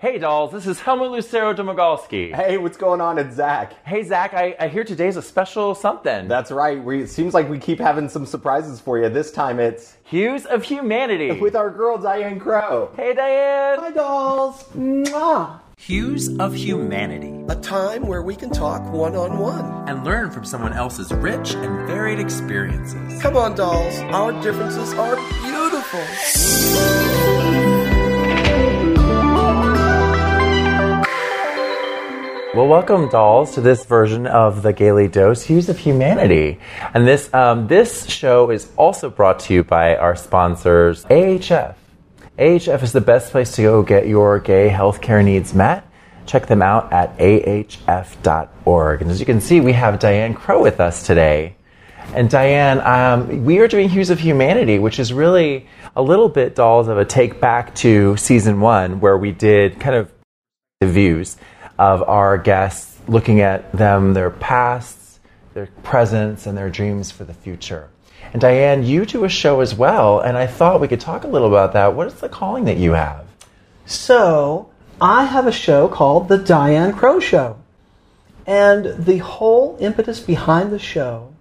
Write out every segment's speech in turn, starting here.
Hey dolls, this is Helmut Lucero Domagalski. Hey, what's going on? It's Zach. Hey Zach, I, I hear today's a special something. That's right. We, it seems like we keep having some surprises for you. This time it's Hues of Humanity. with our girl Diane Crowe. hey Diane. Hi, dolls. Mwah. Hues of Humanity A time where we can talk one on one. and learn from someone else's rich and varied experiences. Come on, dolls. Our differences are beautiful. Well, welcome dolls to this version of the Gayly Dose Hues of Humanity. And this um, this show is also brought to you by our sponsors, AHF. AHF is the best place to go get your gay healthcare needs met. Check them out at ahf.org. And as you can see, we have Diane Crowe with us today. And Diane, um, we are doing Hues of Humanity, which is really a little bit, dolls, of a take back to season one, where we did kind of the views of our guests, looking at them, their pasts, their presents, and their dreams for the future. And Diane, you do a show as well, and I thought we could talk a little about that. What is the calling that you have? So, I have a show called The Diane Crowe Show. And the whole impetus behind the show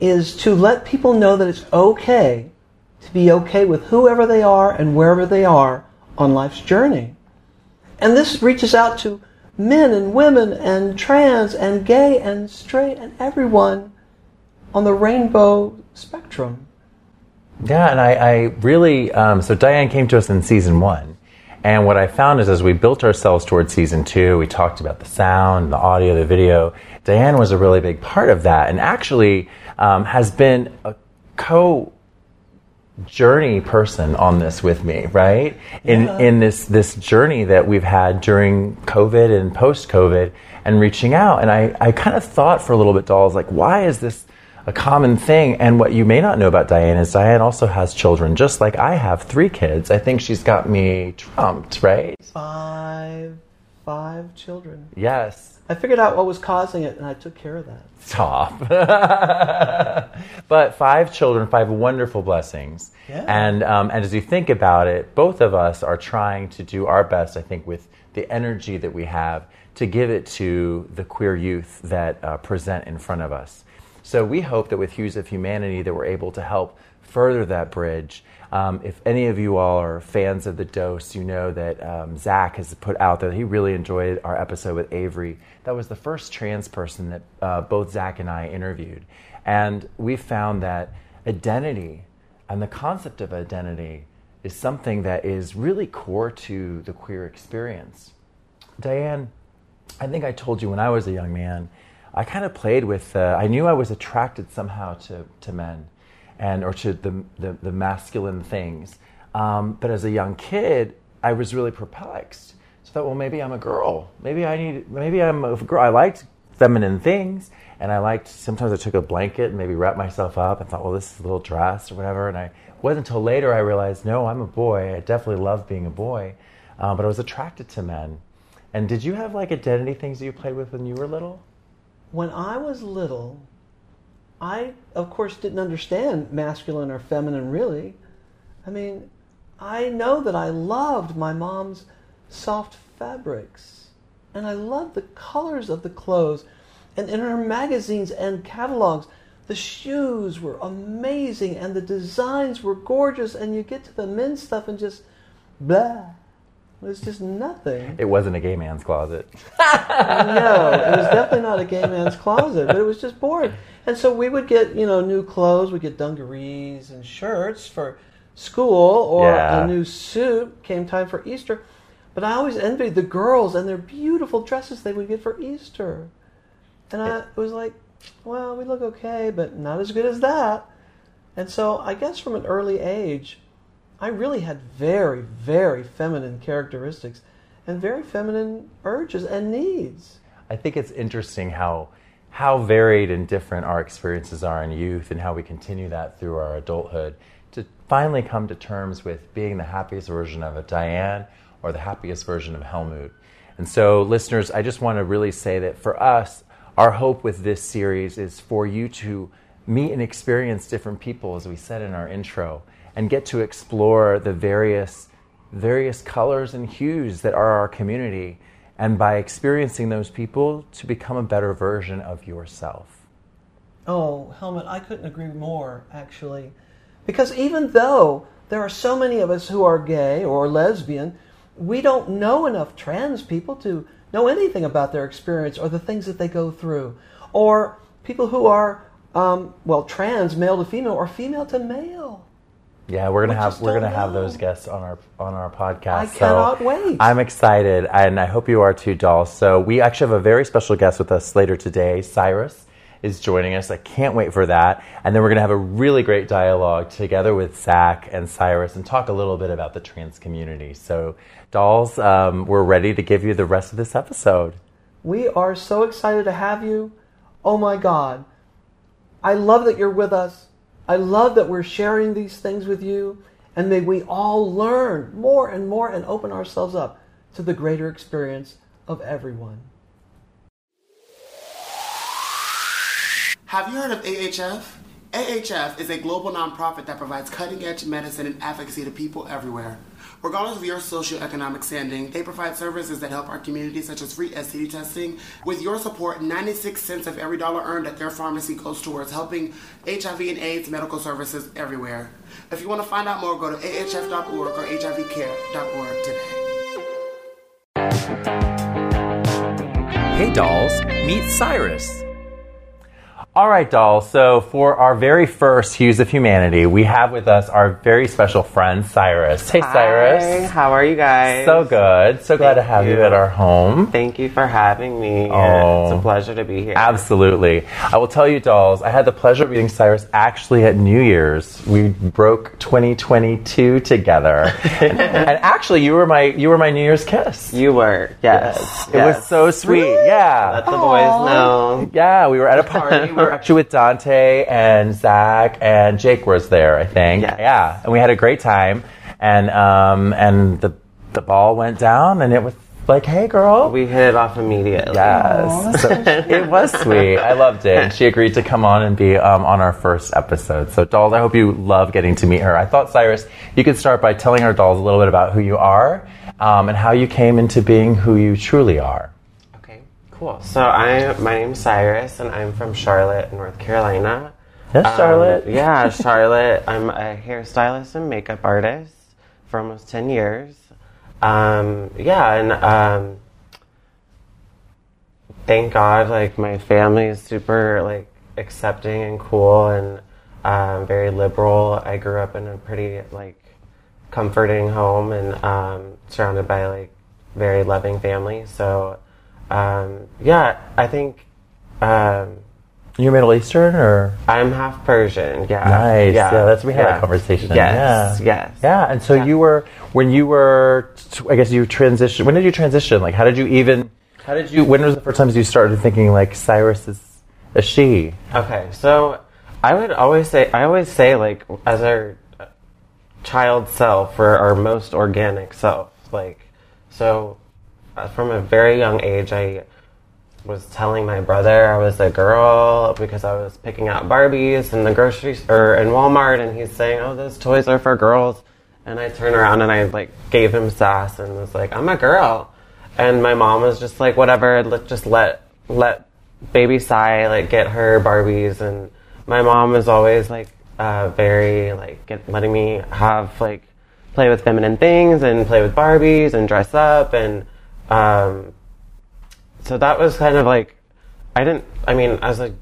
is to let people know that it's okay to be okay with whoever they are and wherever they are on life's journey. And this reaches out to men and women and trans and gay and straight and everyone on the rainbow spectrum. Yeah, and I, I really, um, so Diane came to us in season one. And what I found is as we built ourselves towards season two, we talked about the sound, the audio, the video. Diane was a really big part of that and actually um, has been a co journey person on this with me, right? In in this this journey that we've had during COVID and post COVID and reaching out. And I, I kind of thought for a little bit, dolls, like, why is this a common thing? And what you may not know about Diane is Diane also has children, just like I have three kids. I think she's got me trumped, right? Five, five children. Yes. I figured out what was causing it and I took care of that. Stop. but five children, five wonderful blessings. Yeah. And, um, and as you think about it, both of us are trying to do our best, I think, with the energy that we have to give it to the queer youth that uh, present in front of us. So we hope that with Hues of Humanity that we're able to help further that bridge. Um, if any of you all are fans of the dose, you know that um, Zach has put out that he really enjoyed our episode with Avery. That was the first trans person that uh, both Zach and I interviewed. And we found that identity and the concept of identity is something that is really core to the queer experience. Diane, I think I told you when I was a young man, I kind of played with, uh, I knew I was attracted somehow to, to men and or to the, the, the masculine things. Um, but as a young kid, I was really perplexed. So I thought, well, maybe I'm a girl. Maybe I need, maybe I'm a girl. I liked feminine things. And I liked, sometimes I took a blanket and maybe wrapped myself up and thought, well, this is a little dress or whatever. And I, wasn't until later I realized, no, I'm a boy. I definitely love being a boy. Uh, but I was attracted to men. And did you have like identity things that you played with when you were little? When I was little, I, of course, didn't understand masculine or feminine really. I mean, I know that I loved my mom's soft fabrics, and I loved the colors of the clothes. And in her magazines and catalogs, the shoes were amazing, and the designs were gorgeous. And you get to the men's stuff and just blah. It was just nothing. It wasn't a gay man's closet. no, it was definitely not a gay man's closet, but it was just boring. And so we would get, you know, new clothes. We'd get dungarees and shirts for school, or Yeah. a new suit came time for Easter. But I always envied the girls and their beautiful dresses they would get for Easter. And I was like, well, we look okay, but not as good as that. And so I guess from an early age, I really had very, very feminine characteristics and very feminine urges and needs. I think it's interesting how how varied and different our experiences are in youth and how we continue that through our adulthood to finally come to terms with being the happiest version of a Diane or the happiest version of Helmut. And so listeners, I just want to really say that for us, our hope with this series is for you to meet and experience different people as we said in our intro and get to explore the various various colors and hues that are our community, and by experiencing those people, to become a better version of yourself. Oh, Helmut, I couldn't agree more, actually. Because even though there are so many of us who are gay or lesbian, we don't know enough trans people to know anything about their experience or the things that they go through. Or people who are, um, well, trans, male to female, or female to male. Yeah, we're gonna We have we're gonna have those guests on our on our podcast. I so cannot wait. I'm excited, and I hope you are too, Doll. So we actually have a very special guest with us later today. Cyrus is joining us. I can't wait for that. And then we're gonna have a really great dialogue together with Zach and Cyrus and talk a little bit about the trans community. So, dolls, um, we're ready to give you the rest of this episode. We are so excited to have you. Oh my God. I love that you're with us. I love that we're sharing these things with you. And may we all learn more and more and open ourselves up to the greater experience of everyone. Have you heard of AHF? AHF is a global nonprofit that provides cutting edge medicine and advocacy to people everywhere. Regardless of your socioeconomic standing, they provide services that help our community, such as free STD testing. With your support, 96 cents of every dollar earned at their pharmacy goes towards helping HIV and AIDS medical services everywhere. If you want to find out more, go to ahf.org or hivcare.org today. Hey dolls, meet Cyrus. All right, doll. So for our very first Hues of Humanity, we have with us our very special friend Cyrus. Hey, Hi, Cyrus. how are you guys? So good. So glad to have you. you. at our home. Thank you for having me. Oh. It's a pleasure to be here. Absolutely. I will tell you, dolls, I had the pleasure of meeting Cyrus actually at New Year's. We broke 2022 together. and, and actually, you were my you were my New Year's kiss. You were, yes. It was so sweet. Yeah. Let the boys know. Yeah, we were at a party. we were actually with Dante and Zach and Jake was there, I think. Yes. Yeah, and we had a great time. And um and the the ball went down, and it was like, hey, girl. We hit it off immediately. Yes, So it was sweet. I loved it. And she agreed to come on and be um, on our first episode. So, dolls, I hope you love getting to meet her. I thought, Cyrus, you could start by telling our dolls a little bit about who you are um, and how you came into being who you truly are. Cool. So I, my name's Cyrus, and I'm from Charlotte, North Carolina. Yes, Um, Charlotte. yeah, Charlotte. I'm a hairstylist and makeup artist for almost 10 years. Um, yeah, and um, thank God, like, my family is super, like, accepting and cool and um, very liberal. I grew up in a pretty, like, comforting home and um, surrounded by, like, very loving family. So, um, yeah, I think um, You're Middle Eastern or? I'm half Persian. Yeah. Nice. Yeah, that's we had yeah. a conversation. Yes. Yeah. Yes. Yeah, and so you were when you were, I guess you transitioned. When did you transition? Like, how did you even? How did you? When was the first time you started thinking like Cyrus is a she? Okay, so I would always say, I always say, like, as our child self or our most organic self, like, so from a very young age, I was telling my brother I was a girl because I was picking out Barbies in the grocery or in Walmart, and he's saying, "Oh, those toys are for girls," and I turned around and I like gave him sass and was like, "I'm a girl," and my mom was just like, "Whatever, let just let let baby Sai like get her Barbies," and my mom was always like uh, very like get, letting me have like play with feminine things and play with Barbies and dress up and. Um, so that was kind of like I didn't I mean as a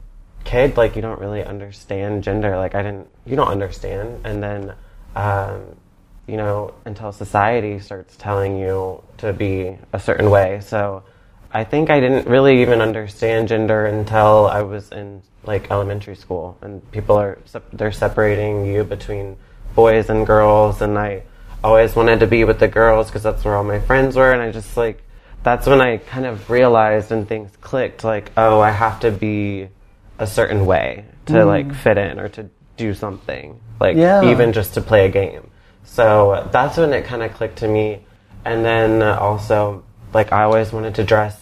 kid like you don't really understand gender. Like I didn't you don't understand. And then um, you know until society starts telling you to be a certain way. So I think I didn't really even understand gender until I was in like elementary school. And people are they're separating you between boys and girls. And I always wanted to be with the girls because that's where all my friends were. And I just like that's when I kind of realized and things clicked like, oh, I have to be a certain way to mm. like fit in or to do something, like Yeah. even just to play a game. So that's when it kind of clicked to me. And then also, like, I always wanted to dress,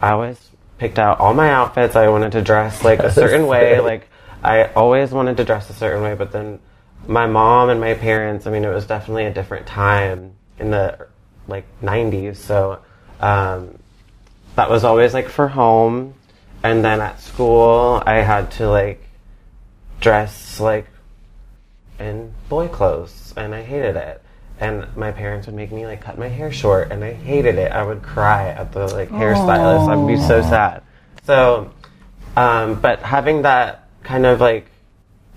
I always picked out all my outfits. I wanted to dress like a certain way. Like, I always wanted to dress a certain way, but then my mom and my parents, I mean, it was definitely a different time in the like 90s. So um, that was always like for home. And then at school, I had to like dress like in boy clothes, and I hated it. And my parents would make me like cut my hair short, and I hated it. I would cry at the like hairstylist. I'd be so sad. So, um, but having that kind of like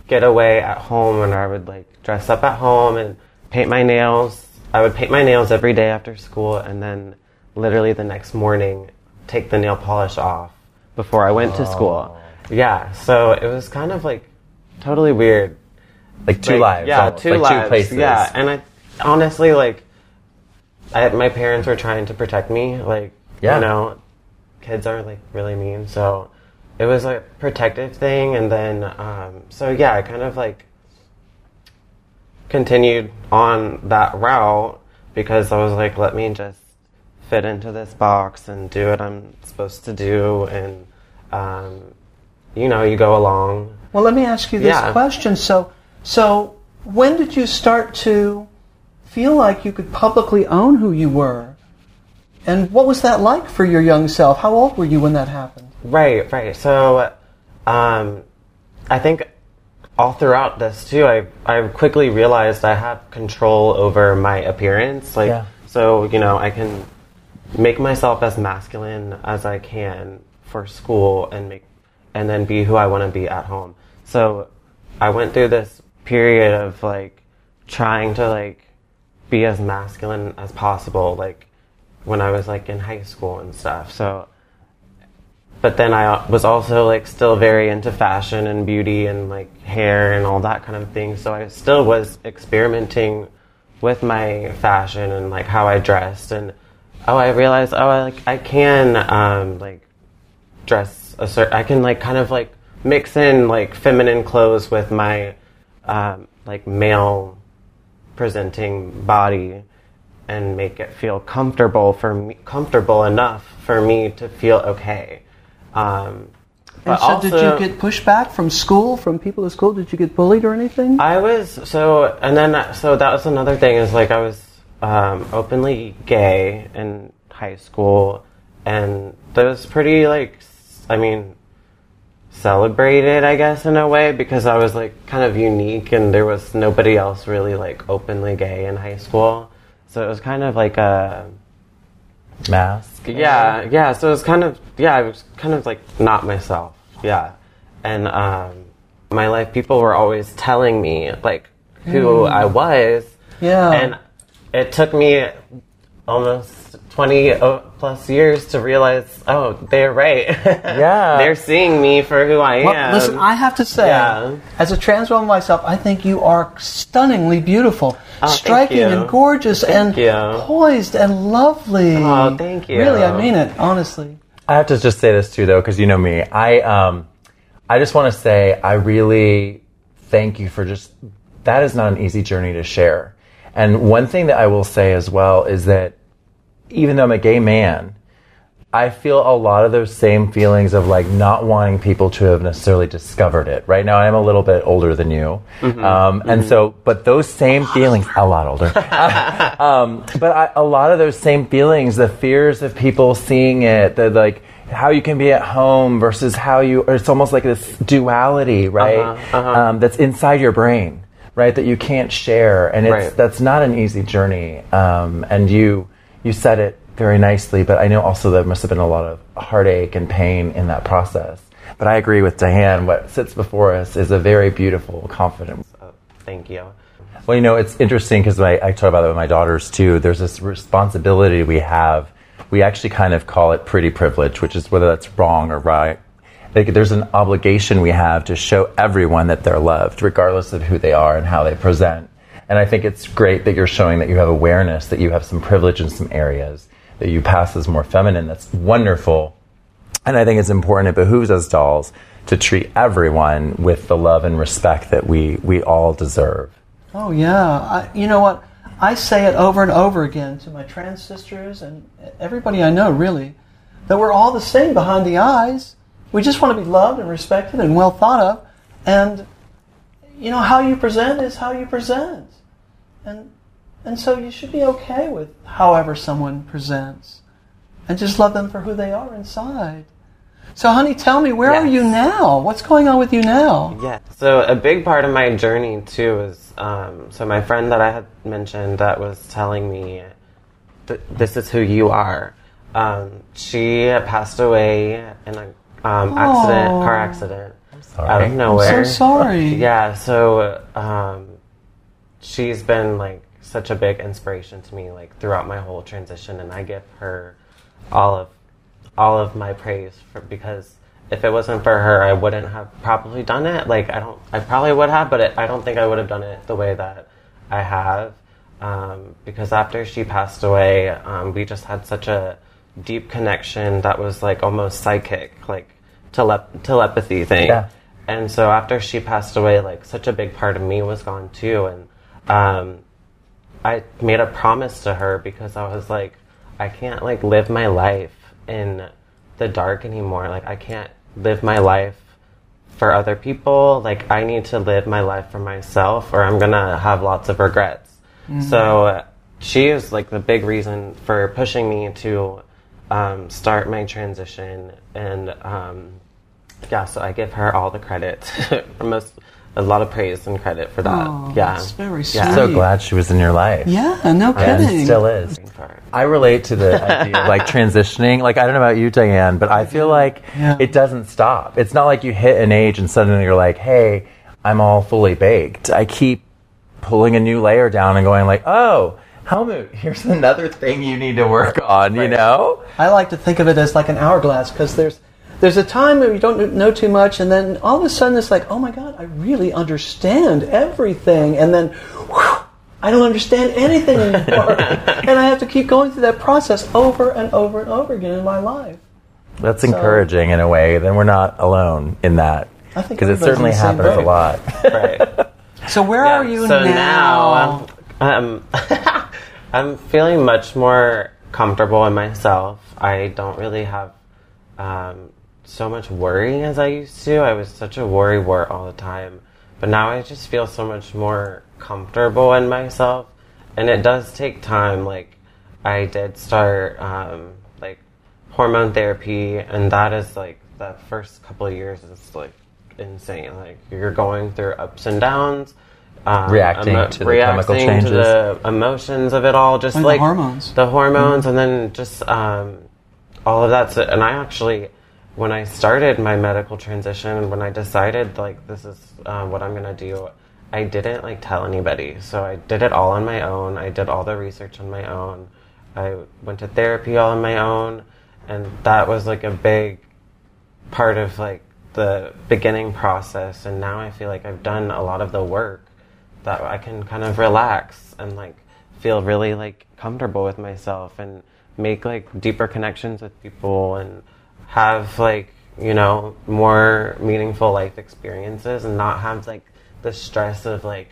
getaway at home, and I would like dress up at home and paint my nails. I would paint my nails every day after school, and then literally the next morning take the nail polish off before I went to school. Yeah, so it was kind of like totally weird. Like two Like, lives. Yeah, almost, two like lives. Two places. Yeah, and I honestly like, I, my parents were trying to protect me. Like, Yeah. you know, kids are like really mean, so it was a protective thing. And then, um, so yeah, I kind of like continued on that route because I was like, let me just fit into this box and do what I'm supposed to do, and um, you know, you go along. Well, let me ask you this Yeah. question. So, so when did you start to feel like you could publicly own who you were? And what was that like for your young self? How old were you when that happened? Right, right. So, um, I think all throughout this too, I I quickly realized I have control over my appearance. Like, Yeah. so you know, I can make myself as masculine as I can for school and make and then be who I want to be at home. So, I went through this period of like trying to like be as masculine as possible, like when I was like in high school and stuff. So but then I was also like still very into fashion and beauty and like hair and all that kind of thing. So I still was experimenting with my fashion and like how I dressed and oh I realized oh I like I can um like dress a certain I can like kind of like mix in like feminine clothes with my um like male presenting body and make it feel comfortable for me comfortable enough for me to feel okay. Um, but And so, also, did you get pushback from school, from people at school? Did you get bullied or anything? I was so, and then so that was another thing is like I was um, openly gay in high school, and that was pretty like I mean celebrated I guess in a way because I was like kind of unique and there was nobody else really like openly gay in high school, so it was kind of like a Mask. yeah, yeah. So it was kind of yeah, I was kind of like not myself. Yeah, and um, my life people were always telling me like who I was. Yeah. and it took me almost 20 plus years to realize, oh, they're right. Yeah. they're seeing me for who I Well, am. listen, I have to say, Yeah. as a trans woman myself, I think you are stunningly beautiful, Oh, striking and gorgeous and you. poised and lovely. Oh, thank you. Really, I mean it, honestly. I have to just say this too, though, because you know me. I um, I just want to say I really thank you for just that is not an easy journey to share. And one thing that I will say as well is that even though I'm a gay man, I feel a lot of those same feelings of like not wanting people to have necessarily discovered it. Right now, I'm a little bit older than you, um, and so, but those same feelings, a lot older. um, but I, a lot of those same feelings, the fears of people seeing it, the like how you can be at home versus how you. It's almost like this duality, right? Uh-huh, Um, that's inside your brain, right? That you can't share, and it's Right. that's not an easy journey. Um, and you you said it very nicely, but I know also there must have been a lot of heartache and pain in that process. But I agree with Diane. What sits before us is a very beautiful, confident. Oh, thank you. Well, you know, it's interesting because I, I talk about that with my daughters too. There's this responsibility we have. We actually kind of call it pretty privilege, which is whether that's wrong or right. Like, there's an obligation we have to show everyone that they're loved, regardless of who they are and how they present. And I think it's great that you're showing that you have awareness, that you have some privilege in some areas, that you pass as more feminine. That's wonderful. And I think it's important, it behooves us dolls to treat everyone with the love and respect that we, we all deserve. Oh yeah, I, you know what? I say it over and over again to my trans sisters and everybody I know, really, that we're all the same behind the eyes. We just want to be loved and respected and well thought of, and you know how you present is how you present, and And so you should be okay with however someone presents and just love them for who they are inside. So, honey, tell me, where are you now? What's going on with you now? Yeah. So a big part of my journey too is um, so my friend that I had mentioned that was telling me th- this is who you are. Um, she passed away in a um, accident, car accident, I'm sorry. out of nowhere. I'm so sorry. Yeah. So um, she's been like such a big inspiration to me, like throughout my whole transition, and I give her all of all of my praise for because if it wasn't for her, I wouldn't have probably done it. Like I don't, I probably would have, but it, I don't think I would have done it the way that I have. Um, because after she passed away, um, we just had such a deep connection that was like almost psychic, like telep- telepathy thing. Yeah. And so after she passed away, like such a big part of me was gone too, and um, I made a promise to her because I was like, I can't like live my life in the dark anymore. Like I can't live my life for other people. Like I need to live my life for myself, or I'm gonna have lots of regrets. So uh, she is like the big reason for pushing me to um, start my transition, and um, yeah, so I give her all the credit, most a lot of praise and credit for that. Oh, yeah, that's very Yeah. So glad she was in your life. Yeah, no And kidding. still is. I relate to the idea of like transitioning. Like I don't know about you, Diane, but I feel like Yeah. it doesn't stop. It's not like you hit an age and suddenly you're like, "Hey, I'm all fully baked." I keep pulling a new layer down and going like, "Oh, Helmut, here's another thing you need to work on." You know? I like to think of it as like an hourglass because there's there's a time where you don't know too much, and then all of a sudden it's like, oh my god, I really understand everything, and then whew, I don't understand anything anymore, and I have to keep going through that process over and over and over again in my life. That's encouraging in a way. Then we're not alone in that I think because it certainly the same happens a lot. right. So where Yeah, are you so now? I'm, um, I'm feeling much more comfortable in myself. I don't really have um, so much worry as I used to. I was such a worry wart all the time, but now I just feel so much more comfortable in myself. And it does take time. Like I did start um, like hormone therapy, and that is like the first couple of years is like insane. Like you're going through ups and downs. Um, Reacting to the chemical reacting to changes. the emotions of it all, just the like hormones. the hormones, and then just um, all of that. So, and I actually, when I started my medical transition, when I decided like this is uh, what I'm gonna do, I didn't like tell anybody. So I did it all on my own. I did all the research on my own. I went to therapy all on my own, and that was like a big part of like the beginning process. And now I feel like I've done a lot of the work that I can kind of relax and like feel really like comfortable with myself and make like deeper connections with people and have like you know more meaningful life experiences and not have like the stress of like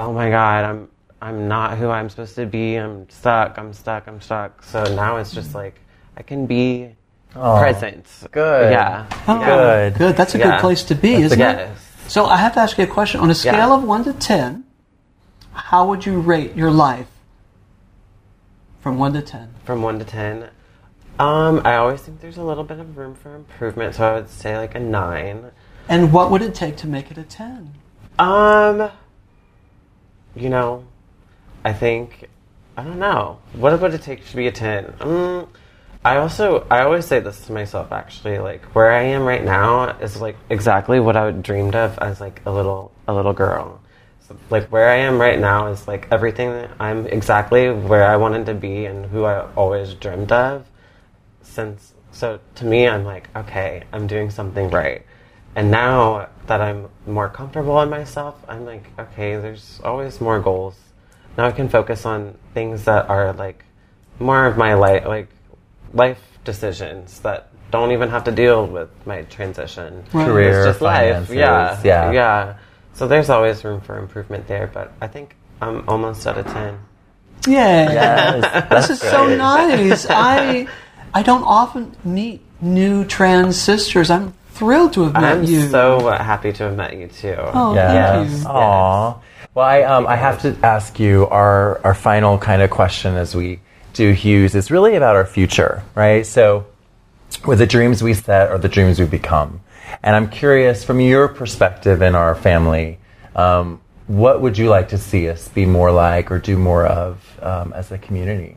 oh my god I'm I'm not who I'm supposed to be I'm stuck I'm stuck I'm stuck so now it's just mm-hmm. like I can be present good. yeah Oh, Good. Good. That's a Yeah. good place to be, That's isn't it? yes So I have to ask you a question. On a scale Yeah. of one to ten, how would you rate your life from one to ten? from one to ten. Um, I always think there's a little bit of room for improvement, so I would say like a nine. And what would it take to make it a ten? Um, you know, I think I don't know. What would it take to be a ten? Um, I also I always say this to myself actually. Like where I am right now is like exactly what I would dreamed of as like a little a little girl. So, like where I am right now is like everything that I'm exactly where I wanted to be and who I always dreamed of. Since so to me, I'm like okay, I'm doing something right. And now that I'm more comfortable in myself, I'm like, okay, there's always more goals. Now I can focus on things that are like more of my life, like life decisions that don't even have to deal with my transition. Career, it's just life. Yeah, yeah. yeah. So there's always room for improvement there, but I think I'm almost at a ten. Yeah. Yes, This is so nice. I I don't often meet new trans sisters. I'm thrilled to have met you. I'm so happy to have met you too. Oh, Yeah. thank you. Aw. Well, I, um, I have to ask you our, our final kind of question as we do Hues is really about our future, right? So, with the dreams we set or the dreams we become. And I'm curious, from your perspective in our family, um, what would you like to see us be more like or do more of um, as a community?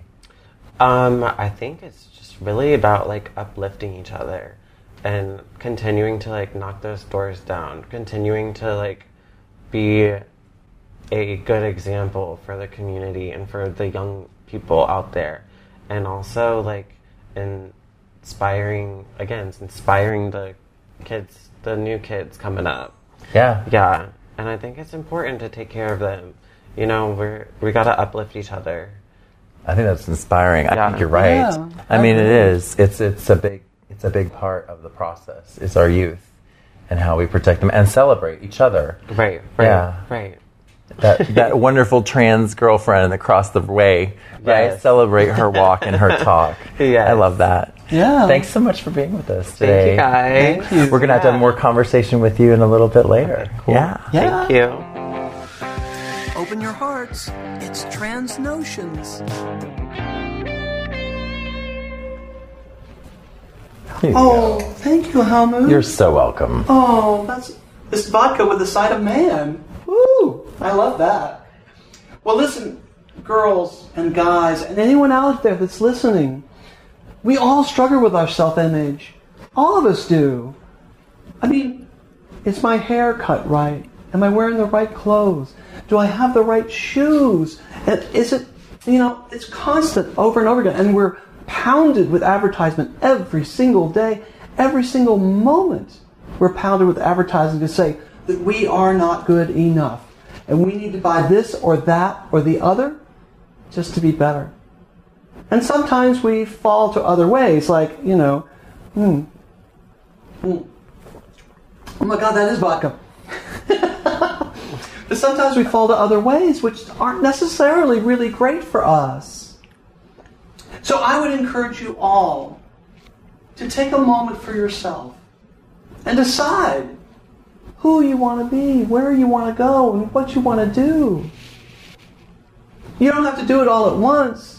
Um, I think it's just really about like uplifting each other and continuing to like knock those doors down, continuing to like be a good example for the community and for the young people out there, and also like inspiring again, inspiring the kids, the new kids coming up. Yeah. Yeah, and I think it's important to take care of them. You know, we're we gotta uplift each other. I think that's inspiring. I think you're right. Yeah, I mean, it is. It's it's a big it's a big part of the process. It's our youth and how we protect them and celebrate each other. Right. Right. Yeah. Right. That that wonderful trans girlfriend across the way, right? Yes. Celebrate her walk and her talk. Yes. I love that. Yeah. Thanks so much for being with us Thank today. you guys. Thank you. We're gonna have to have more conversation with you in a little bit later. Yeah. Yeah. Thank you. Open your hearts. It's Trans Notions. Oh, go. thank you, Helmut. You're so welcome. Oh, that's this vodka with the side of man. Woo! I love that. Well, listen, girls and guys, and anyone out there that's listening, we all struggle with our self-image. All of us do. I mean, is my hair cut right? Am I wearing the right clothes? Do I have the right shoes? And is it, you know, it's constant over and over again. And we're pounded with advertisement every single day, every single moment. We're pounded with advertising to say that we are not good enough. And we need to buy this or that or the other just to be better. And sometimes we fall to other ways, like, you know, hmm. oh my god, that is vodka. but sometimes we fall to other ways which aren't necessarily really great for us. So I would encourage you all to take a moment for yourself and decide who you want to be, where you want to go, and what you want to do. You don't have to do it all at once,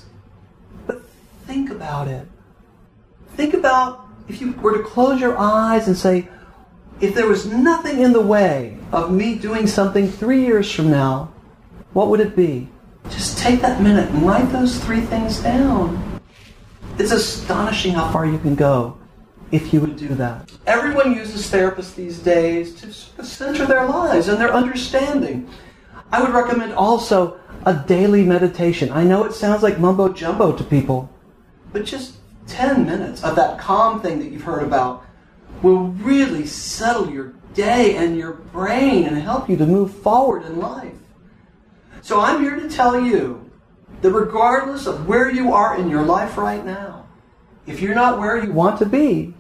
think about it. Think about if you were to close your eyes and say, if there was nothing in the way of me doing something three years from now, what would it be? Just take that minute and write those three things down. It's astonishing how far you can go if you would do that. Everyone uses therapists these days to center their lives and their understanding. I would recommend also a daily meditation. I know it sounds like mumbo jumbo to people, but just 10 minutes of that calm thing that you've heard about will really settle your day and your brain and help you to move forward in life. So I'm here to tell you that regardless of where you are in your life right now, if you're not where you want to be,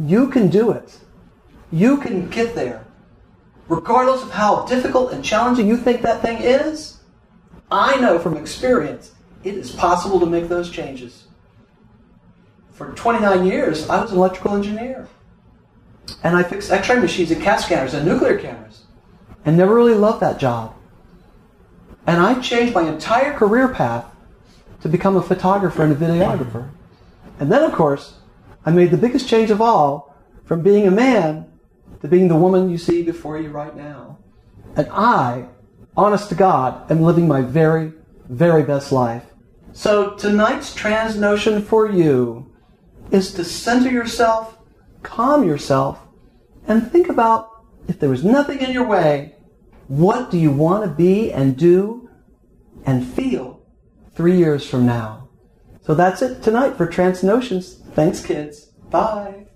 you can do it. You can get there. Regardless of how difficult and challenging you think that thing is, I know from experience it is possible to make those changes. For 29 years, I was an electrical engineer. And I fixed x ray machines and CAT scanners and nuclear cameras. And never really loved that job. And I changed my entire career path to become a photographer and a videographer. And then, of course, I made the biggest change of all from being a man to being the woman you see before you right now. And I, honest to God, am living my very, very best life. So tonight's trans notion for you is to center yourself, calm yourself, and think about if there was nothing in your way, what do you want to be and do and feel three years from now? So that's it tonight for Trans Notions. Thanks, kids. Bye.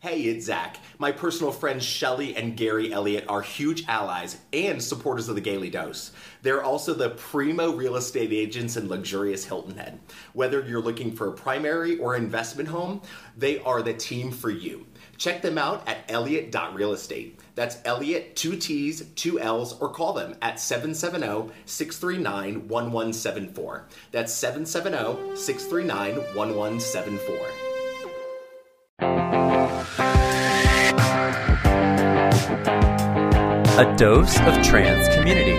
Hey, it's Zach. My personal friends Shelly and Gary Elliott are huge allies and supporters of the Gayly Dose. They're also the primo real estate agents in luxurious Hilton Head. Whether you're looking for a primary or investment home, they are the team for you. Check them out at elliott.realestate. That's Elliott, two T's, two L's, or call them at 770 639 1174. That's 770 639 1174. A dose of trans community.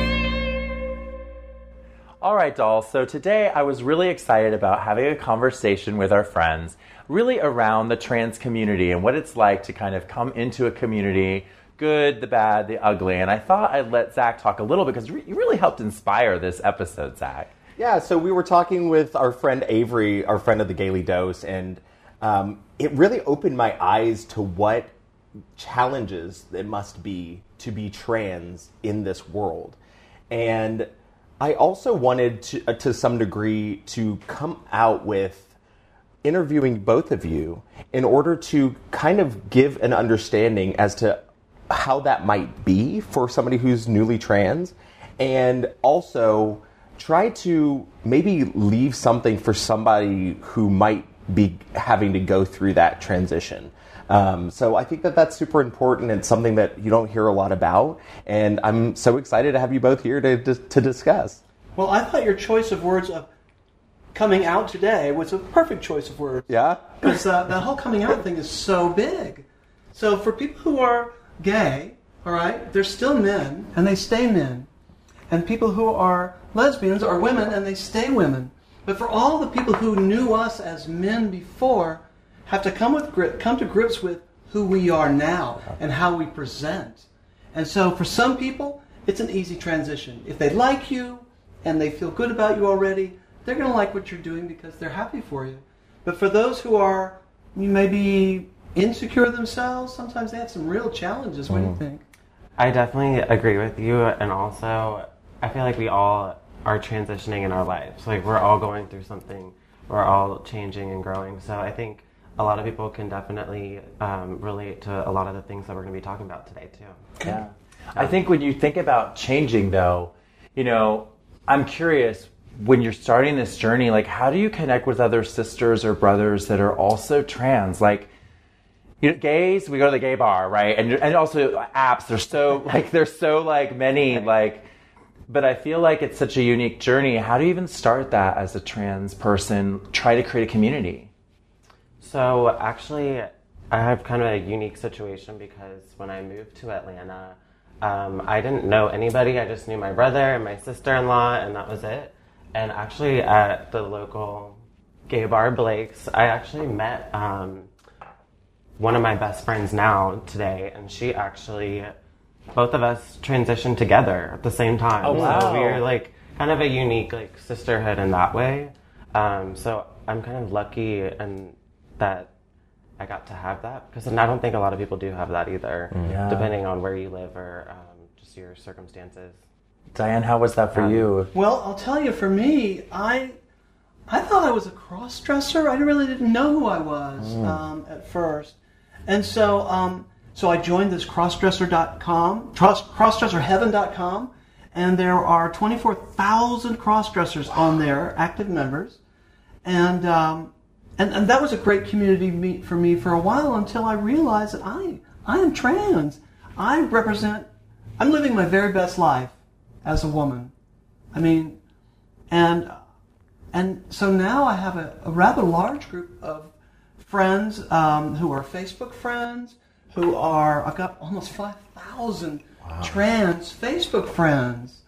All right, dolls. So today I was really excited about having a conversation with our friends, really around the trans community and what it's like to kind of come into a community, good, the bad, the ugly. And I thought I'd let Zach talk a little because you really helped inspire this episode, Zach. Yeah, so we were talking with our friend Avery, our friend of the Gayly Dose, and um, it really opened my eyes to what challenges it must be to be trans in this world. And I also wanted to, uh, to some degree, to come out with interviewing both of you in order to kind of give an understanding as to how that might be for somebody who's newly trans, and also try to maybe leave something for somebody who might be having to go through that transition. Um, so I think that that's super important and something that you don't hear a lot about. And I'm so excited to have you both here to, to, to discuss. Well, I thought your choice of words of coming out today was a perfect choice of words. Yeah? Because uh, that whole coming out thing is so big. So for people who are gay, all right, they're still men and they stay men. And people who are lesbians are women and they stay women. But for all the people who knew us as men before, have to come with grip, come to grips with who we are now and how we present. And so for some people, it's an easy transition. If they like you and they feel good about you already, they're going to like what you're doing because they're happy for you. But for those who are maybe insecure themselves, sometimes they have some real challenges. What do you mm-hmm. think? I definitely agree with you, and also I feel like we all are transitioning in our lives. Like we're all going through something. We're all changing and growing. So I think a lot of people can definitely um, relate to a lot of the things that we're going to be talking about today too. Yeah. I think when you think about changing, though, you know, I'm curious when you're starting this journey, like, how do you connect with other sisters or brothers that are also trans? Like, you know, gays, we go to the gay bar, right? And and also apps. There's so like there's so like many like, but I feel like it's such a unique journey. How do you even start that as a trans person? Try to create a community. So actually, I have kind of a unique situation because when I moved to Atlanta, um, I didn't know anybody. I just knew my brother and my sister-in-law, and that was it. And actually, at the local gay bar, Blake's, I actually met um, one of my best friends now today, and she actually, both of us transitioned together at the same time. Oh, wow. So we are like kind of a unique like sisterhood in that way. Um, so I'm kind of lucky and that I got to have that because I don't think a lot of people do have that either, Yeah. depending on where you live or um, just your circumstances. Diane, how was that for Um, you? Well, I'll tell you, for me, I I thought I was a cross dresser. I really didn't know who I was um, at first, and so um, so I joined this crossdresser.com, cross, crossdresserheaven.com, and there are twenty four thousand crossdressers on there, active members, and um, and and that was a great community meet for me for a while until I realized that I I am trans. I represent. I'm living my very best life as a woman. I mean, and and so now I have a, a rather large group of friends um, who are Facebook friends, who are I've got almost five thousand trans Facebook friends,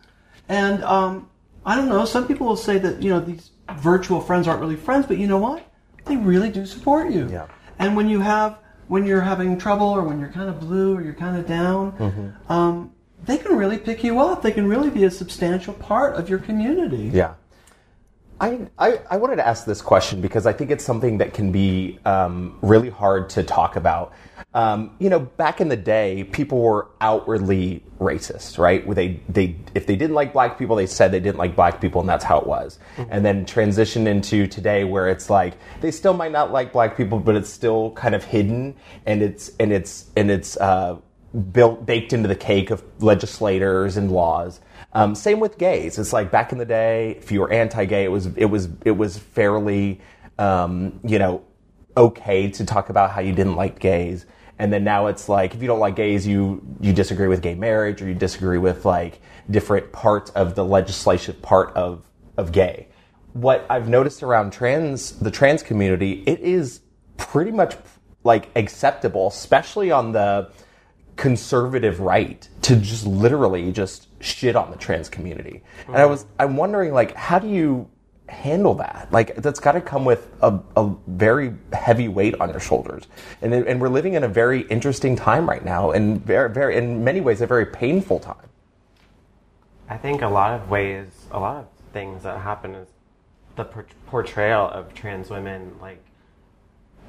and um, I don't know. Some people will say that you know these virtual friends aren't really friends, but you know what? They really do support you. Yeah. And when you have when you're having trouble or when you're kind of blue or you're kind of down, um, they can really pick you up. They can really be a substantial part of your community. Yeah. I, I, I wanted to ask this question because I think it's something that can be um, really hard to talk about. Um, you know, back in the day, people were outwardly racist, right? Where they, they, if they didn't like black people, they said they didn't like black people, and that's how it was. And then transition into today, where it's like they still might not like black people, but it's still kind of hidden, and it's and it's and it's uh, built baked into the cake of legislators and laws. Um, same with gays. It's like back in the day, if you were anti-gay, it was it was it was fairly um, you know okay to talk about how you didn't like gays. And then now it's like if you don't like gays, you you disagree with gay marriage or you disagree with like different parts of the legislative part of of gay. What I've noticed around trans the trans community, it is pretty much like acceptable, especially on the conservative right to just literally just shit on the trans community. And I was I'm wondering like how do you handle that? Like that's got to come with a, a very heavy weight on your shoulders. And and we're living in a very interesting time right now and very very in many ways a very painful time. I think a lot of ways, a lot of things that happen is the portrayal of trans women, like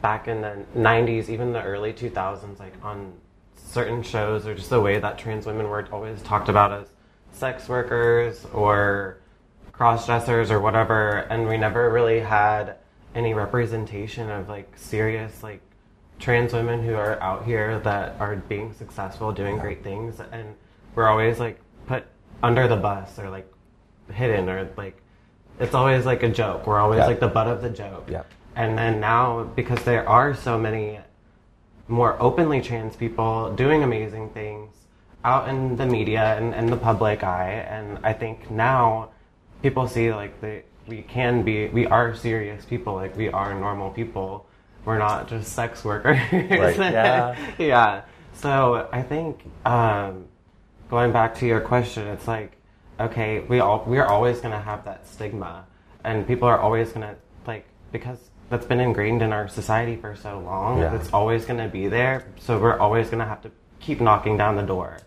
back in the 90s, even the early 2000s, like on certain shows, or just the way that trans women were always talked about as sex workers or cross dressers or whatever, and we never really had any representation of like serious, like trans women who are out here that are being successful, doing great things, and we're always like put under the bus or like hidden or like it's always like a joke. We're always Yeah. like the butt of the joke. Yeah. And then now because there are so many more openly trans people doing amazing things out in the media and, and the public eye and I think now people see like the we can be we are serious people, like we are normal people. We're not just sex workers. Right, yeah. yeah. So I think um, going back to your question, it's like, okay, we all we're always gonna have that stigma, and people are always gonna like because that's been ingrained in our society for so long. Yeah. It's always gonna be there. So we're always gonna have to keep knocking down the door.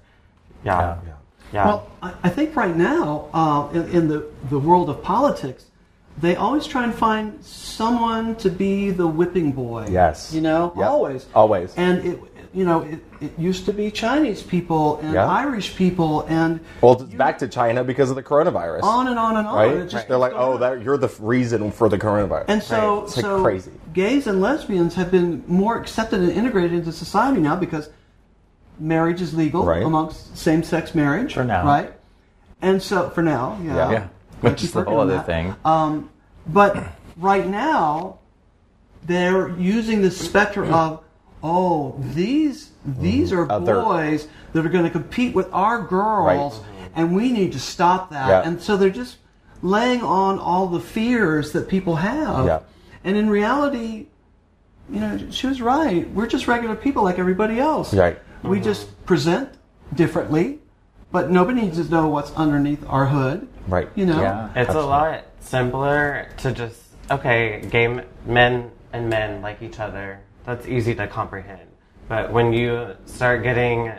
Yeah. Yeah. Yeah. Well, I, I think right now, uh, in, in the, the world of politics, they always try and find someone to be the whipping boy. Yes. You know, Yep. always. Always. And it, you know, it, it used to be Chinese people and Yeah. Irish people and Well, it's back to China because of the coronavirus. on and on and on. right? It just They're like, oh, that you're the reason for the coronavirus. And so, Right. it's like so crazy. gays and lesbians have been more accepted and integrated into society now because marriage is legal Right. amongst same-sex marriage. For now. right? And so, for now, yeah, Yeah. Yeah. Which is the whole other that. thing. Um, but right now, they're using the specter of, oh, these these mm-hmm. are uh, Other- boys that are going to compete with our girls, Right. Mm-hmm. and we need to stop that. Yeah. And so they're just laying on all the fears that people have. Yeah. And in reality, you know, she was right. We're just regular people like everybody else. Right. We mm-hmm. just present differently, but nobody needs to know what's underneath our hood. Right. You know. Yeah. It's Absolutely. a lot simpler to just okay, gay m- men and men like each other. That's easy to comprehend. But when you start getting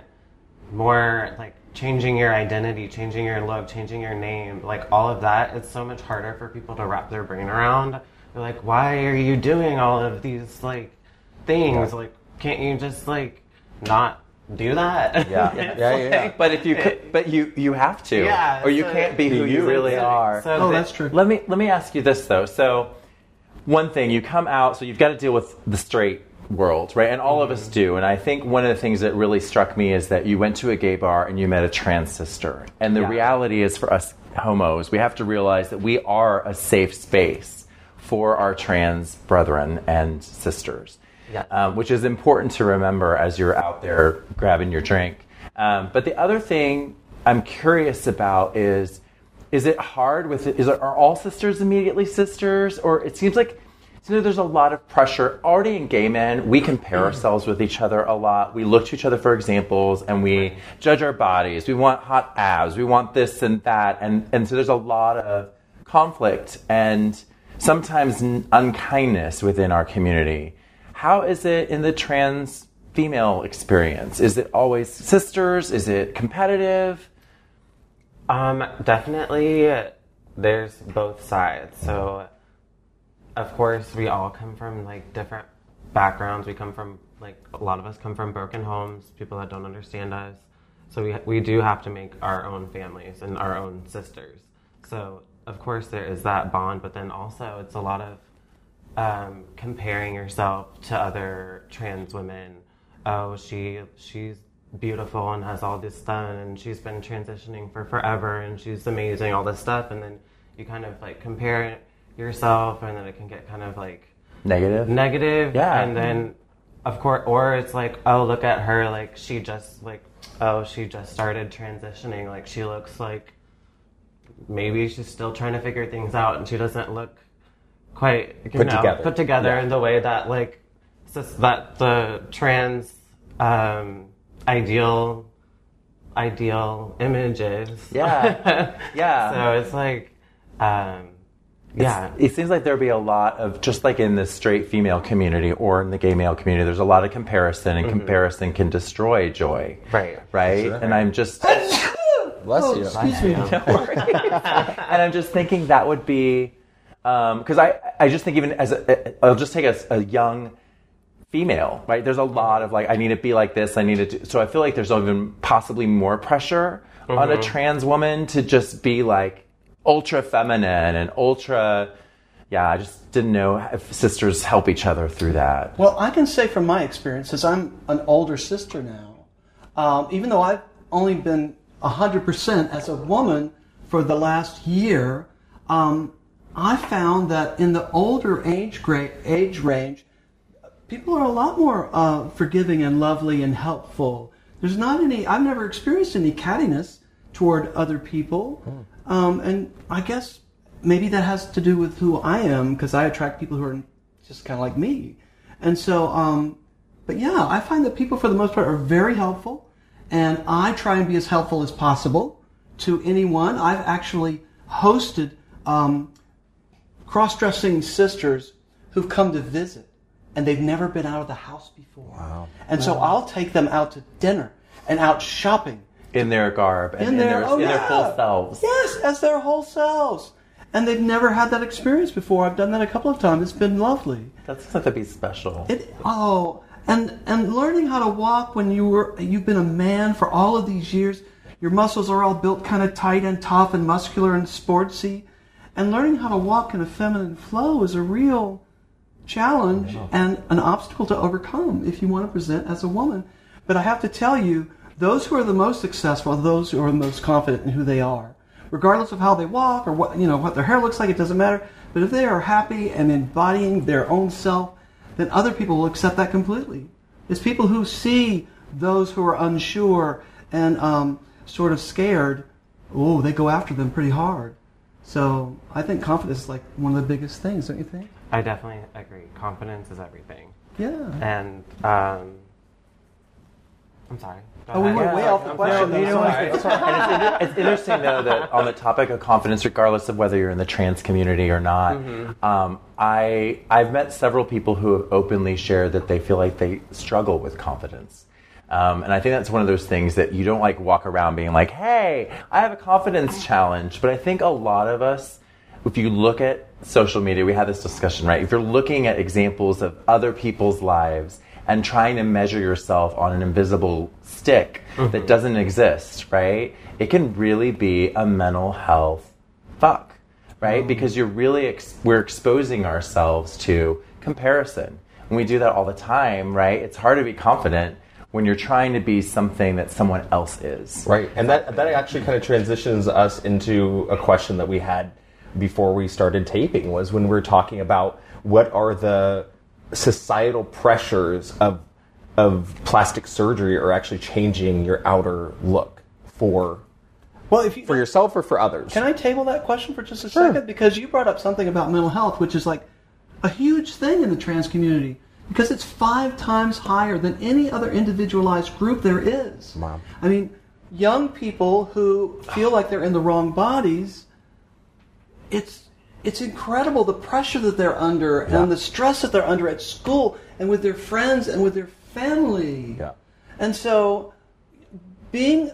more like changing your identity, changing your look, changing your name, like all of that, it's so much harder for people to wrap their brain around. They're like, "Why are you doing all of these like things? Like, can't you just like not do that?" Yeah. It's Yeah, yeah, yeah. But if you could, but you you have to, Yeah, or you so- can't be who you you. really So- are. so Oh, the- that's true. Let me let me ask you this though. So, one thing you come out, so you've got to deal with the straight world, right? And all of us do. And I think one of the things that really struck me is that you went to a gay bar and you met a trans sister. And the Yeah. reality is, for us homos, we have to realize that we are a safe space for our trans brethren and sisters. Yeah. Um, which is important to remember as you're out there grabbing your drink. Um, but the other thing I'm curious about is is it hard with it? Is it, are all sisters immediately sisters, or it seems like know, there's a lot of pressure already in gay men. We compare ourselves with each other a lot. We look to each other for examples, and we judge our bodies. We want hot abs. We want this and that, and and so there's a lot of conflict and sometimes unkindness within our community. How is it in the trans female experience? Is it always sisters? Is it competitive? Um, definitely, there's both sides. So, of course, we all come from like different backgrounds. We come from like a lot of us come from broken homes, people that don't understand us. So we we do have to make our own families and our own sisters. So of course there is that bond, but then also it's a lot of um, comparing yourself to other trans women. Oh, she she's beautiful and has all this done, and she's been transitioning for forever, and she's amazing, all this stuff, and then you kind of like compare yourself, and then it can get kind of like Negative? negative, Yeah. and then of course, or it's like, oh, look at her, like she just like, oh, she just started transitioning, like she looks like maybe she's still trying to figure things out, and she doesn't look quite you Put know, together. put together Yeah. in the way that like that the trans um, ideal ideal images. Yeah. Yeah. so it's like, um, yeah. It seems like there'd be a lot of just like in the straight female community or in the gay male community. There's a lot of comparison, and mm-hmm. comparison can destroy joy. Right. Right. Sure. And I'm just Bless Oh, you. excuse me. and I'm just thinking that would be um, because I I just think even as a I'll just take a, a young female right. There's a lot of like I need to be like this. I need to. Do, so I feel like there's even possibly more pressure on a mm-hmm. trans woman to just be like ultra feminine and ultra. Yeah, I just didn't know if sisters help each other through that. Well, I can say from my experience, since I'm an older sister now, um, even though I've only been 100% as a woman for the last year, um, I found that in the older age, gra- age range, people are a lot more uh, forgiving and lovely and helpful. There's not any, I've never experienced any cattiness toward other people. Um, and I guess maybe that has to do with who I am because I attract people who are just kind of like me. And so, um, but yeah, I find that people for the most part are very helpful. And I try and be as helpful as possible to anyone. I've actually hosted um, cross-dressing sisters who've come to visit and they've never been out of the house before. Wow. And so I'll take them out to dinner and out shopping In their garb and in, their- their, oh, in their yeah. full selves. Yes, as their whole selves. And they've never had that experience before. I've done that a couple of times. It's been lovely. That's going to be special. It oh, and and learning how to walk when you were you've been a man for all of these years. Your muscles are all built kind of tight and tough and muscular and sportsy. And learning how to walk in a feminine flow is a real challenge and an obstacle to overcome if you want to present as a woman. But I have to tell you, those who are the most successful are those who are the most confident in who they are. Regardless of how they walk or what you know what their hair looks like, it doesn't matter. But if they are happy and embodying their own self, then other people will accept that completely. It's people who see those who are unsure and um, sort of scared. Oh, they go after them pretty hard. So I think confidence is like one of the biggest things, don't you think? I definitely agree. Confidence is everything. Yeah. And um, I'm sorry. Oh, we went way off the question. sorry. You know, it's, it's, it's interesting though that on the topic of confidence, regardless of whether you're in the trans community or not, um, I I've met several people who have openly shared that they feel like they struggle with confidence. Um, and I think that's one of those things that you don't like walk around being like, "Hey, I have a confidence challenge." But I think a lot of us, if you look at social media, we had this discussion, right? If you're looking at examples of other people's lives and trying to measure yourself on an invisible stick mm-hmm. that doesn't exist, right? It can really be a mental health fuck, right? Mm. Because you're really ex- we're exposing ourselves to comparison. When we do that all the time, right? It's hard to be confident when you're trying to be something that someone else is. Right, and that that actually kind of transitions us into a question that we had before we started taping was when we were talking about what are the societal pressures of of plastic surgery are actually changing your outer look for Well, if you for yourself or for others. Can I table that question for just a second? Because you brought up something about mental health, which is like a huge thing in the trans community. Because it's five times higher than any other individualized group there is. Wow. I mean, young people who feel like they're in the wrong bodies, it's it's incredible the pressure that they're under Yeah. and the stress that they're under at school and with their friends and with their family. Yeah. And so being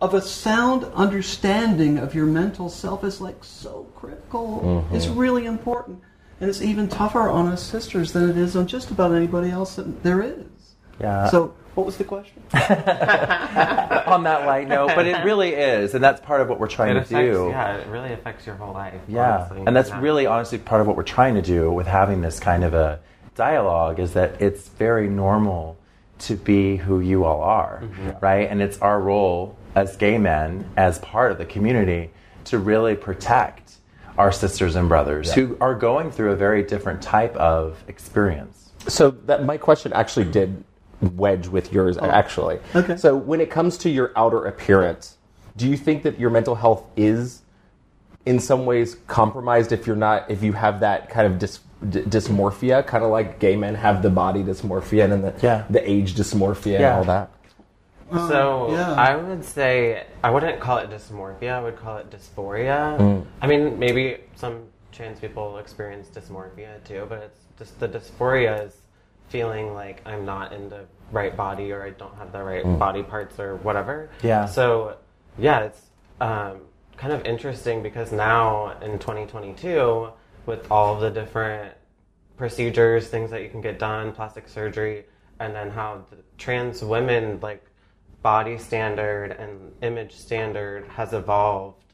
of a sound understanding of your mental self is like so critical. Mm-hmm. It's really important. And it's even tougher on us sisters than it is on just about anybody else that there is. Yeah. So, what was the question? on that light note, but it really is, and that's part of what we're trying It to affects, do. yeah, it really affects your whole life. Yeah, honestly. and that's Yeah. really honestly part of what we're trying to do with having this kind of a dialogue is that it's very normal to be who you all are, mm-hmm. right? And it's our role as gay men, as part of the community, to really protect our sisters and brothers who are going through a very different type of experience. So that my question actually did wedge with yours oh. actually. Okay. So when it comes to your outer appearance, do you think that your mental health is in some ways compromised if you're not if you have that kind of dys, d- dysmorphia, kind of like gay men have the body dysmorphia and then the Yeah. the age dysmorphia and all that? Um, so yeah. I would say I wouldn't call it dysmorphia. I would call it dysphoria. Mm. I mean, maybe some trans people experience dysmorphia too, but it's just the dysphoria is feeling like I'm not in the right body or I don't have the right body parts or whatever. Yeah. So yeah, it's um, kind of interesting because now in 2022, with all the different procedures, things that you can get done, plastic surgery, and then how the trans women like body standard and image standard has evolved.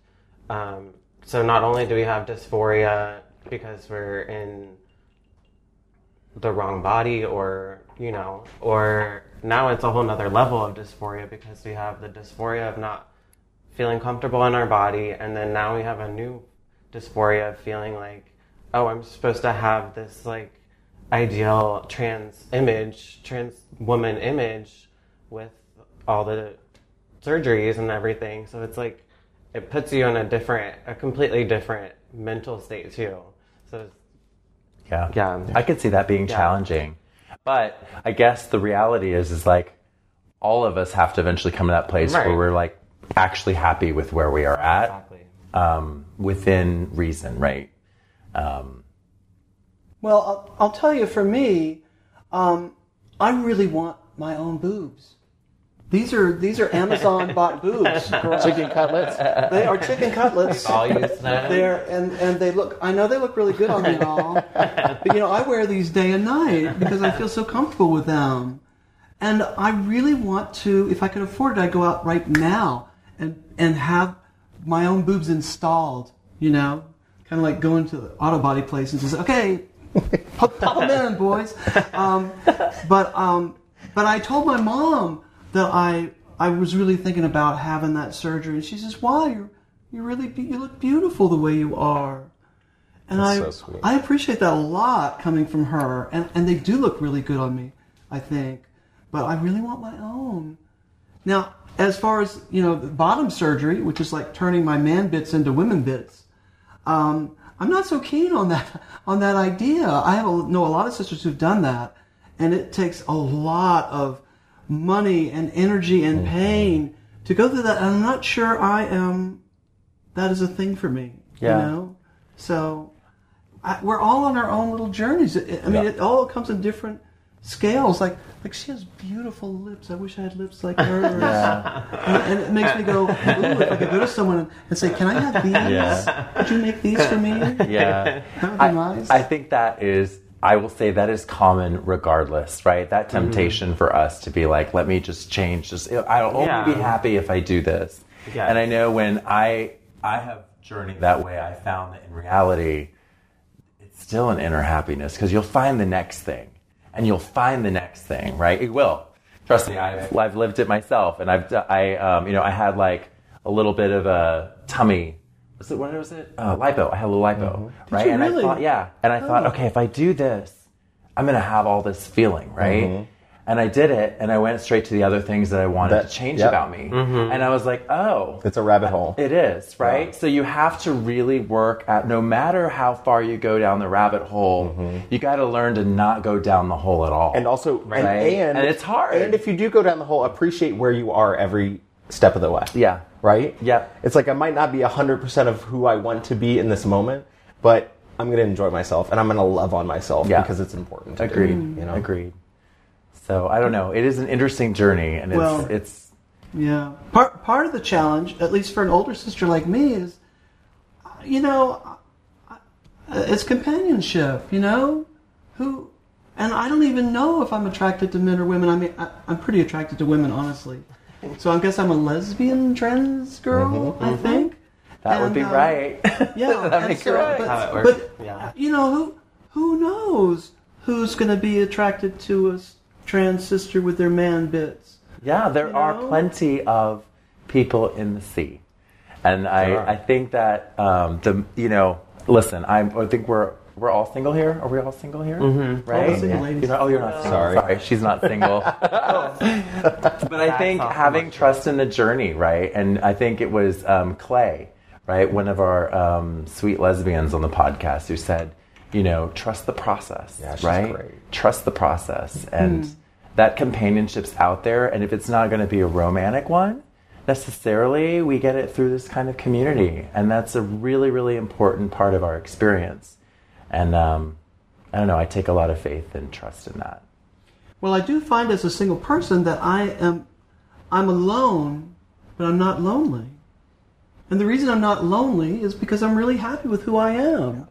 Um, so not only do we have dysphoria because we're in the wrong body or you know or now it's a whole nother level of dysphoria because we have the dysphoria of not feeling comfortable in our body and then now we have a new dysphoria of feeling like oh i'm supposed to have this like ideal trans image trans woman image with all the surgeries and everything. So it's like it puts you in a different a completely different mental state too. So Yeah. Yeah. I could see that being Yeah. challenging. But I guess the reality is is like all of us have to eventually come to that place Right. where we're like actually happy with where we are at exactly um, within reason, right? Um, Well, I'll, I'll tell you, for me, um, I really want my own boobs. These are these are Amazon bought boobs. girl. Chicken cutlets. They are chicken cutlets. all used now. They're and and they look. I know they look really good on me and all, but you know I wear these day and night because I feel so comfortable with them. And I really want to, if I could afford it, I'd go out right now and and have my own boobs installed. You know, kind of like going to the auto body place and just okay, pop, pop them in, boys. Um, but um, but I told my mom that I I was really thinking about having that surgery, and she says, "Why? You're you really be, you look beautiful the way you are." And That's I so. I appreciate that a lot coming from her, and and they do look really good on me, I think. But I really want my own. Now, as far as you know, the bottom surgery, which is like turning my man bits into women bits, um, I'm not so keen on that on that idea. I have a, know a lot of sisters who've done that, and it takes a lot of money and energy and mm-hmm. pain to go through that. And I'm not sure I am. That is a thing for me. Yeah. You know, so I, we're all on our own little journeys. I mean, Yeah. it all comes in different scales. Like, like she has beautiful lips. I wish I had lips like hers. And, and it makes me go, ooh, if I could go to someone and say, "Can I have these? Yeah. Would you make these for me?" yeah. That would be I, nice. I think that is, I will say that is common regardless, right? That Mm-hmm. temptation for us to be like, let me just change. Just I'll only Yeah. be happy if I do this. Yes. And I know when I I have journeyed that way, I found that in reality, it's still an inner happiness because you'll find the next thing, and you'll find the next thing, right? It will. Trust me, I've, I've lived it myself, and I've I um, you know I had like a little bit of a tummy. Was it what was it? Uh, lipo. I had a little lipo, mm-hmm. right? you and really? I thought, yeah, and I oh. thought, okay, if I do this, I'm gonna have all this feeling, right? Mm-hmm. And I did it, and I went straight to the other things that I wanted That- to change yep. about me, mm-hmm. and I was like, oh, It's a rabbit hole. it is, right? So you have to really work at no matter how far you go down the rabbit hole, you got to learn to not go down the hole at all. and also, and, and, And it's hard. And if you do go down the hole, appreciate where you are every step of the way. yeah. Right? Yeah. It's like I might not be 100% of who I want to be in this moment, but I'm going to enjoy myself and I'm going to love on myself Yeah. because it's important. To Agreed. Do, you know? Agreed. So I don't know. It is an interesting journey, and it's Well- it's Yeah. Part part of the challenge, at least for an older sister like me, is, uh, you know, uh, it's companionship. You know, who, and I don't even know if I'm attracted to men or women. I mean, I, I'm pretty attracted to women, honestly. So I guess I'm a lesbian trans girl. I think that would be um, right. Yeah, That and makes so- right. But, How it but, yeah. you know who who knows who's going to be attracted to a trans sister with their man bits. Yeah, there You are know? plenty of people in the sea, and I, are. I think that um, the you know listen, I'm, I think we're we're all single here. Are we all single here? Mm-hmm. Right? All the single ladies. You're not, oh, you're not single. Sorry. Sorry, she's not single. but I think having trust in the journey, right? And I think it was um, Clay, right, one of our um, sweet lesbians on the podcast, who said, you know, trust the process, Yeah, she's right? great. Trust the process, and that companionship's out there, and if it's not going to be a romantic one, necessarily, we get it through this kind of community, and that's a really, really important part of our experience. And um, I don't know, I take a lot of faith and trust in that. Well, I do find as a single person that I am I'm alone, but I'm not lonely. And the reason I'm not lonely is because I'm really happy with who I am.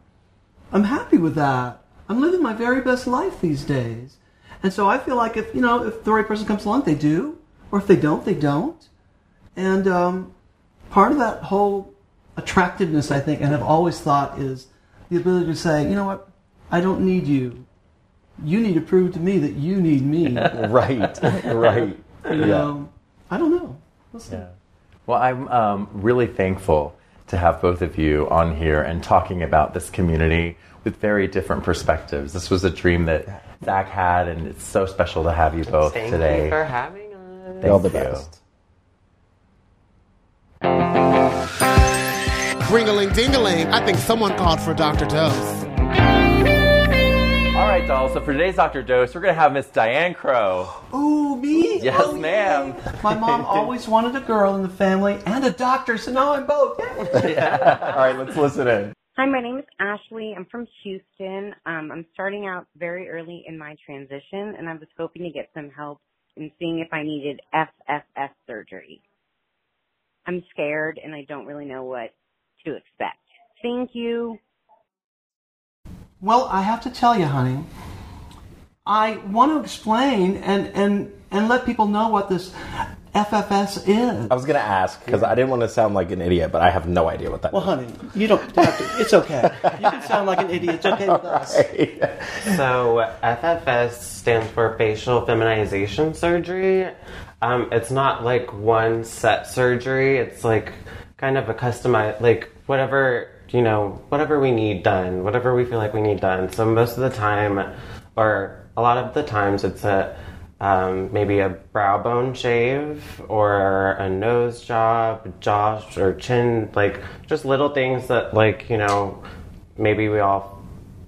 I'm happy with that. I'm living my very best life these days. And so I feel like if, you know, if the right person comes along, they do. Or if they don't, they don't. And um, part of that whole attractiveness, I think, and I've always thought, is the ability to say, you know what, I don't need you. You need to prove to me that you need me. right, right. You know, I don't know. We'll see. Yeah. Well, I'm um, really thankful to have both of you on here and talking about this community with very different perspectives. This was a dream that Zach had, and it's so special to have you both Thank today. Thank you for having us. Thank All the you. best. Ringaling dingaling, I think someone called for Dr. Dose. All right, dolls. So for today's Dr. Dose, we're going to have Miss Diane Crowe. Ooh, me? Yes, Oh, ma'am. yay. My mom always wanted a girl in the family and a doctor, so now I'm both. Yay. All right, let's listen in. Hi, my name is Ashley. I'm from Houston. Um, I'm starting out very early in my transition, and I was hoping to get some help in seeing if I needed FFS surgery. I'm scared, and I don't really know what to expect. Thank you. Well, I have to tell you, honey, I want to explain and, and, and let people know what this FFS is. I was going to ask because I didn't want to sound like an idiot, but I have no idea what that Well, honey, you don't have to. It's okay. You can sound like an idiot. It's okay with us. is. So FFS stands for facial feminization surgery. Um, it's not like one set surgery. It's like kind of a customized, like whatever you know, whatever we need done, whatever we feel like we need done. So most of the time, or a lot of the times, it's a um, maybe a brow bone shave or a nose job, jaw or chin, like just little things that like you know maybe we all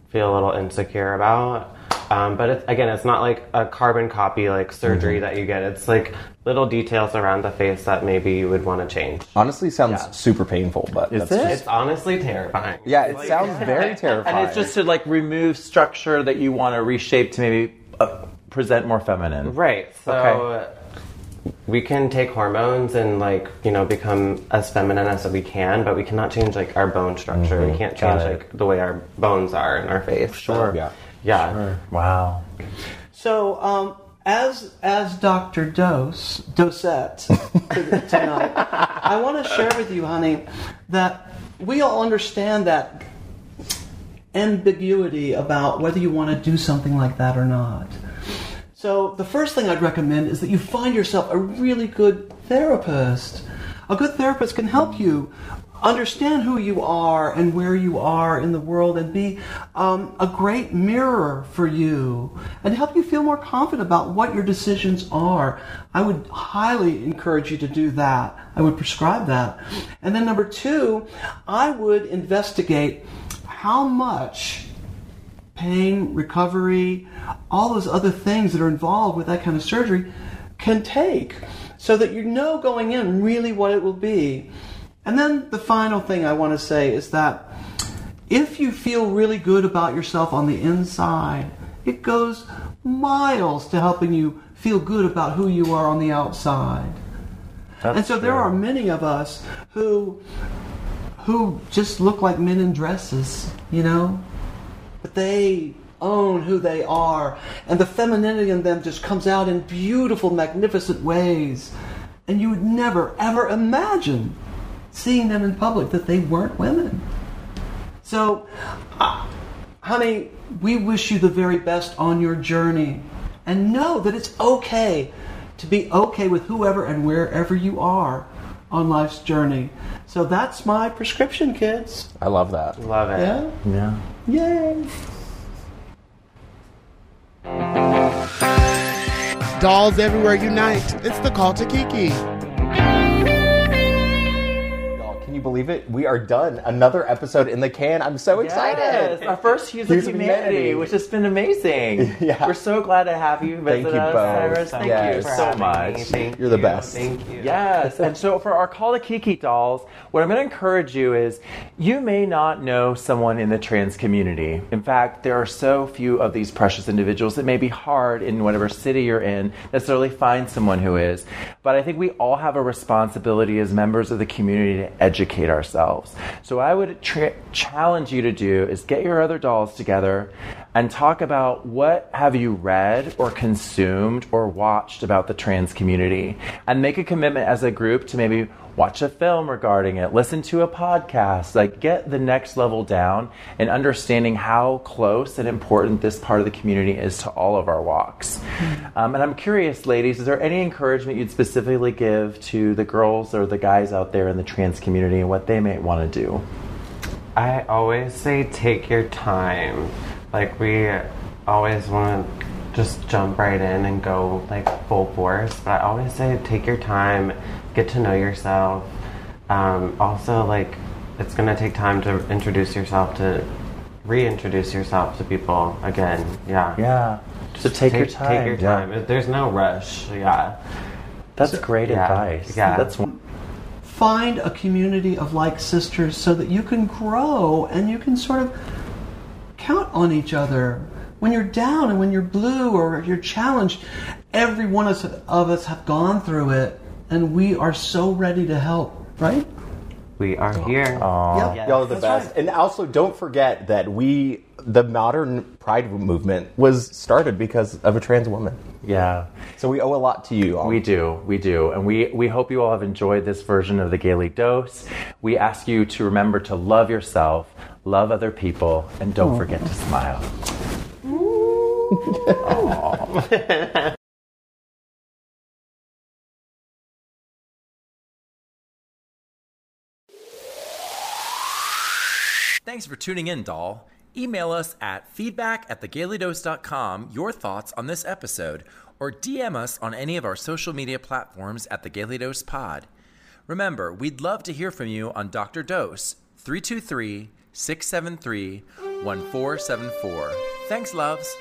feel a little insecure about. Um, but it's, again, it's not like a carbon copy like surgery that you get. It's like little details around the face that maybe you would want to change. Honestly, sounds Yeah. super painful, but Is that's it? just- It's honestly terrifying. yeah, it sounds very terrifying. And it's just to like remove structure that you want to reshape to maybe uh, present more feminine. Right. So Okay. we can take hormones and like you know become as feminine as we can, but we cannot change like our bone structure. We can't change like the way our bones are in our face. Sure. yeah. Yeah. Wow. So, um, as as Dr. Dose Dosette tonight, I want to share with you, honey, that we all understand that ambiguity about whether you want to do something like that or not. So, the first thing I'd recommend is that you find yourself a really good therapist. A good therapist can help you understand who you are and where you are in the world and be um, a great mirror for you and help you feel more confident about what your decisions are. I would highly encourage you to do that. I would prescribe that. And then, number two, I would investigate how much pain, recovery, all those other things that are involved with that kind of surgery can take so that you know going in really what it will be. And then the final thing I want to say is that if you feel really good about yourself on the inside, it goes miles to helping you feel good about who you are on the outside. That's and so there true. are many of us who who just look like men in dresses, you know? But they own who they are, and the femininity in them just comes out in beautiful, magnificent ways. And you would never, ever imagine seeing them in public that they weren't women. So, uh, honey, we wish you the very best on your journey. And know that it's okay to be okay with whoever and wherever you are on life's journey. So that's my prescription, kids. I love that. Love it. Yeah? Yeah. Yay! Dolls everywhere unite. It's the call to Kiki. You believe it? We are done. Another episode in the can. I'm so excited. Yes, our first Hues of Hues of Humanity, Humanity. which has been amazing. Yeah. We're so glad to have you visit Thank you us, both. Cyrus. Thank Yes. you For so having much. me. Thank You're the you. best. Thank you. Yes, and so for our call to Kiki dolls, what I'm going to encourage you is you may not know someone in the trans community. In fact, there are so few of these precious individuals it may be hard in whatever city you're in necessarily find someone who is. But I think we all have a responsibility as members of the community to educate ourselves. So I would tra- challenge you to do is get your other dolls together and talk about what have you read or consumed or watched about the trans community and make a commitment as a group to maybe watch a film regarding it. Listen to a podcast. Like get the next level down in understanding how close and important this part of the community is to all of our walks. Um, and i'm curious ladies is there any encouragement you'd specifically give to the girls or the guys out there in the trans community and what they may want to do? I always say take your time. Like we always want to just jump right in and go like full force, but I always say take your time, get to know yourself. Um, also, like it's gonna take time to introduce yourself to reintroduce yourself to people again. Yeah. yeah so take, your time Take your Yeah. time. There's no rush. Yeah. that's great Yeah. advice Yeah. that's one Find a community of like sisters so that you can grow and you can sort of count on each other. When you're down and when you're blue or you're challenged, every one of us have gone through it and we are so ready to help, right? We are here. Yep. Y'all are the That's best. right. And also, don't forget that we, the modern pride movement, was started because of a trans woman. yeah So we owe a lot to you all. We do, we do. And we, we hope you all have enjoyed this version of the Gayly Dose. We ask you to remember to love yourself, love other people, and don't forget to smile. Thanks for tuning in, doll. Email us at feedback at thegaylydose.com your thoughts on this episode, or DM us on any of our social media platforms at the Gayly Dose Pod. Remember, we'd love to hear from you on Dr. Dose 323 673 1474. Thanks, loves.